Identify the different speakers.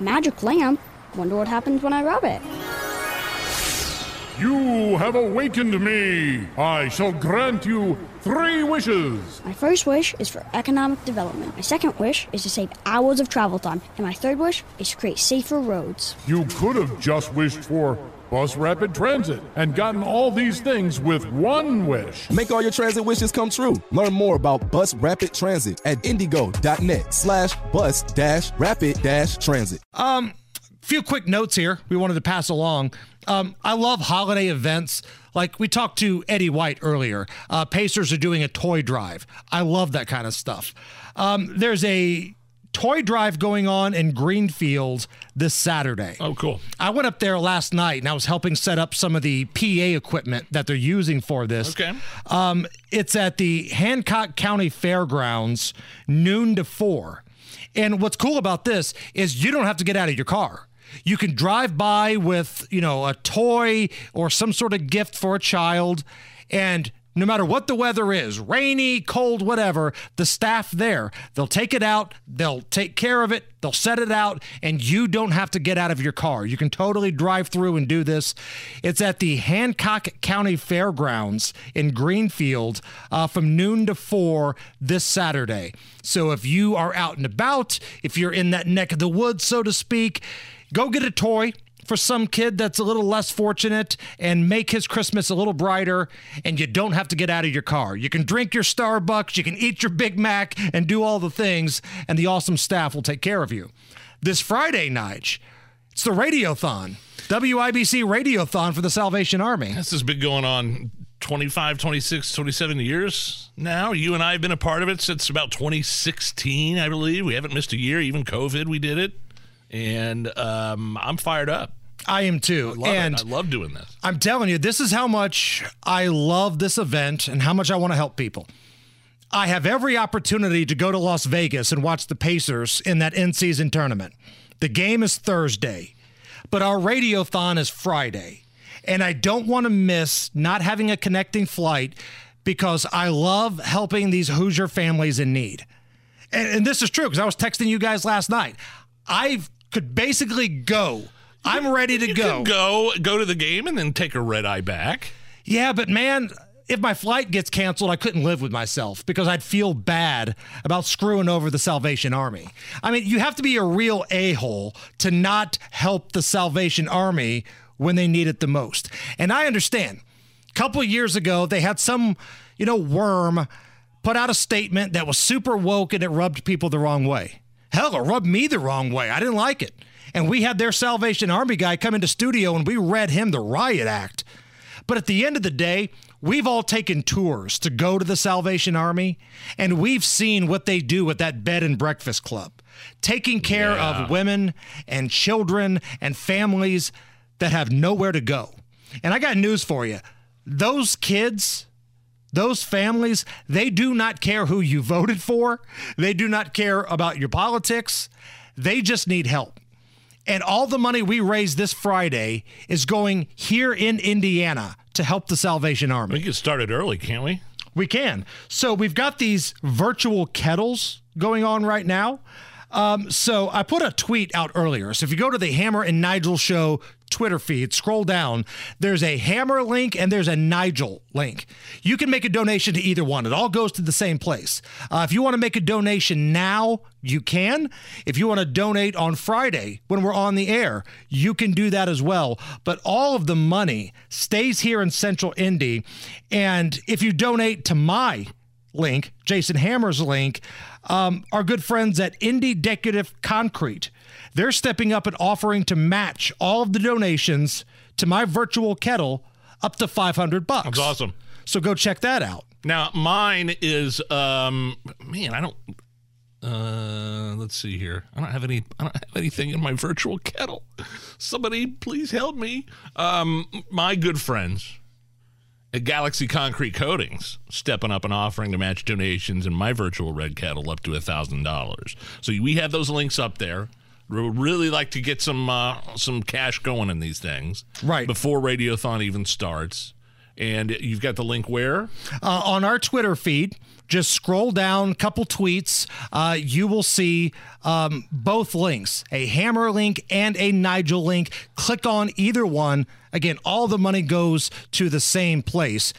Speaker 1: Magic lamp? Wonder what happens when I rub it.
Speaker 2: You have awakened me. I shall grant you three wishes.
Speaker 1: My first wish is for economic development. My second wish is to save hours of travel time. And my third wish is to create safer roads.
Speaker 2: You could have just wished for bus rapid transit and gotten all these things with one wish.
Speaker 3: Make all your transit wishes come true. Learn more about bus rapid transit at indygo.net slash bus dash rapid dash transit.
Speaker 4: Um, few quick notes here we wanted to pass along. Um, I love holiday events. Like we talked to Eddie White earlier. Uh, Pacers are doing a toy drive. I love that kind of stuff. Um, there's a toy drive going on in Greenfield this Saturday.
Speaker 5: Oh, cool.
Speaker 4: I went up there last night and I was helping set up some of the PA equipment that they're using for this.
Speaker 5: Okay.
Speaker 4: Um, it's at the Hancock County Fairgrounds, noon to four. And what's cool about this is you don't have to get out of your car. You can drive by with, you know, a toy or some sort of gift for a child and no matter what the weather is, rainy, cold, whatever, the staff there, they'll take it out, they'll take care of it, they'll set it out, and you don't have to get out of your car. You can totally drive through and do this. It's at the Hancock County Fairgrounds in Greenfield uh, from noon to four this Saturday. So if you are out and about, if you're in that neck of the woods, so to speak, go get a toy for some kid that's a little less fortunate and make his Christmas a little brighter. And you don't have to get out of your car. You can drink your Starbucks, you can eat your Big Mac, and do all the things, and the awesome staff will take care of you. This Friday night, it's the Radiothon, WIBC Radiothon for the Salvation Army.
Speaker 5: This has been going on 25, 26, 27 years now. You and I have been a part of it since about 2016, I believe. We haven't missed a year, even COVID, we did it. And um, I'm fired up.
Speaker 4: I am too.
Speaker 5: I love
Speaker 4: and
Speaker 5: it. I love doing this.
Speaker 4: I'm telling you, this is how much I love this event and how much I want to help people. I have every opportunity to go to Las Vegas and watch the Pacers in that in season tournament. The game is Thursday, but our radiothon is Friday. And I don't want to miss not having a connecting flight because I love helping these Hoosier families in need. And, and this is true because I was texting you guys last night. I could basically go. I'm ready to
Speaker 5: You
Speaker 4: go.
Speaker 5: go go to the game and then take a red eye back.
Speaker 4: Yeah, but man, if my flight gets canceled, I couldn't live with myself because I'd feel bad about screwing over the Salvation Army. I mean, you have to be a real a hole to not help the Salvation Army when they need it the most. And I understand. A couple of years ago, they had some, you know, worm put out a statement that was super woke and it rubbed people the wrong way. Hell, it rubbed me the wrong way. I didn't like it. And we had their Salvation Army guy come into studio and we read him the riot act. But at the end of the day, we've all taken tours to go to the Salvation Army, and we've seen what they do at that bed and breakfast club, taking care
Speaker 5: Yeah.
Speaker 4: of women and children and families that have nowhere to go. And I got news for you those kids. Those families, they do not care who you voted for. They do not care about your politics. They just need help. And all the money we raise this Friday is going here in Indiana to help the Salvation Army.
Speaker 5: We can start it early, can't we?
Speaker 4: We can. So we've got these virtual kettles going on right now. Um, so I put a tweet out earlier. So if you go to the Hammer and Nigel show Twitter feed, scroll down, there's a Hammer link and there's a Nigel link. You can make a donation to either one. It all goes to the same place. Uh, if you want to make a donation now, you can. If you want to donate on Friday when we're on the air, you can do that as well. But all of the money stays here in Central Indy. And if you donate to my link, Jason Hammer's link, um, our good friends at Indy Decorative Concrete. They're stepping up and offering to match all of the donations to my virtual kettle up to 500 bucks.
Speaker 5: That's awesome.
Speaker 4: So go check that out.
Speaker 5: Now mine is um man, I don't uh let's see here. I don't have any I don't have anything in my virtual kettle. Somebody please help me. Um my good friends at Galaxy Concrete Coatings stepping up and offering to match donations in my virtual red kettle up to a thousand dollars. So we have those links up there. We really like to get some uh, some cash going in these things
Speaker 4: Right.
Speaker 5: before Radiothon even starts. And you've got the link where?
Speaker 4: uh, on our Twitter feed. Just scroll down a couple tweets. Uh, you will see um, both links a Hammer link and a Nigel link. Click on either one. Again, all the money goes to the same place.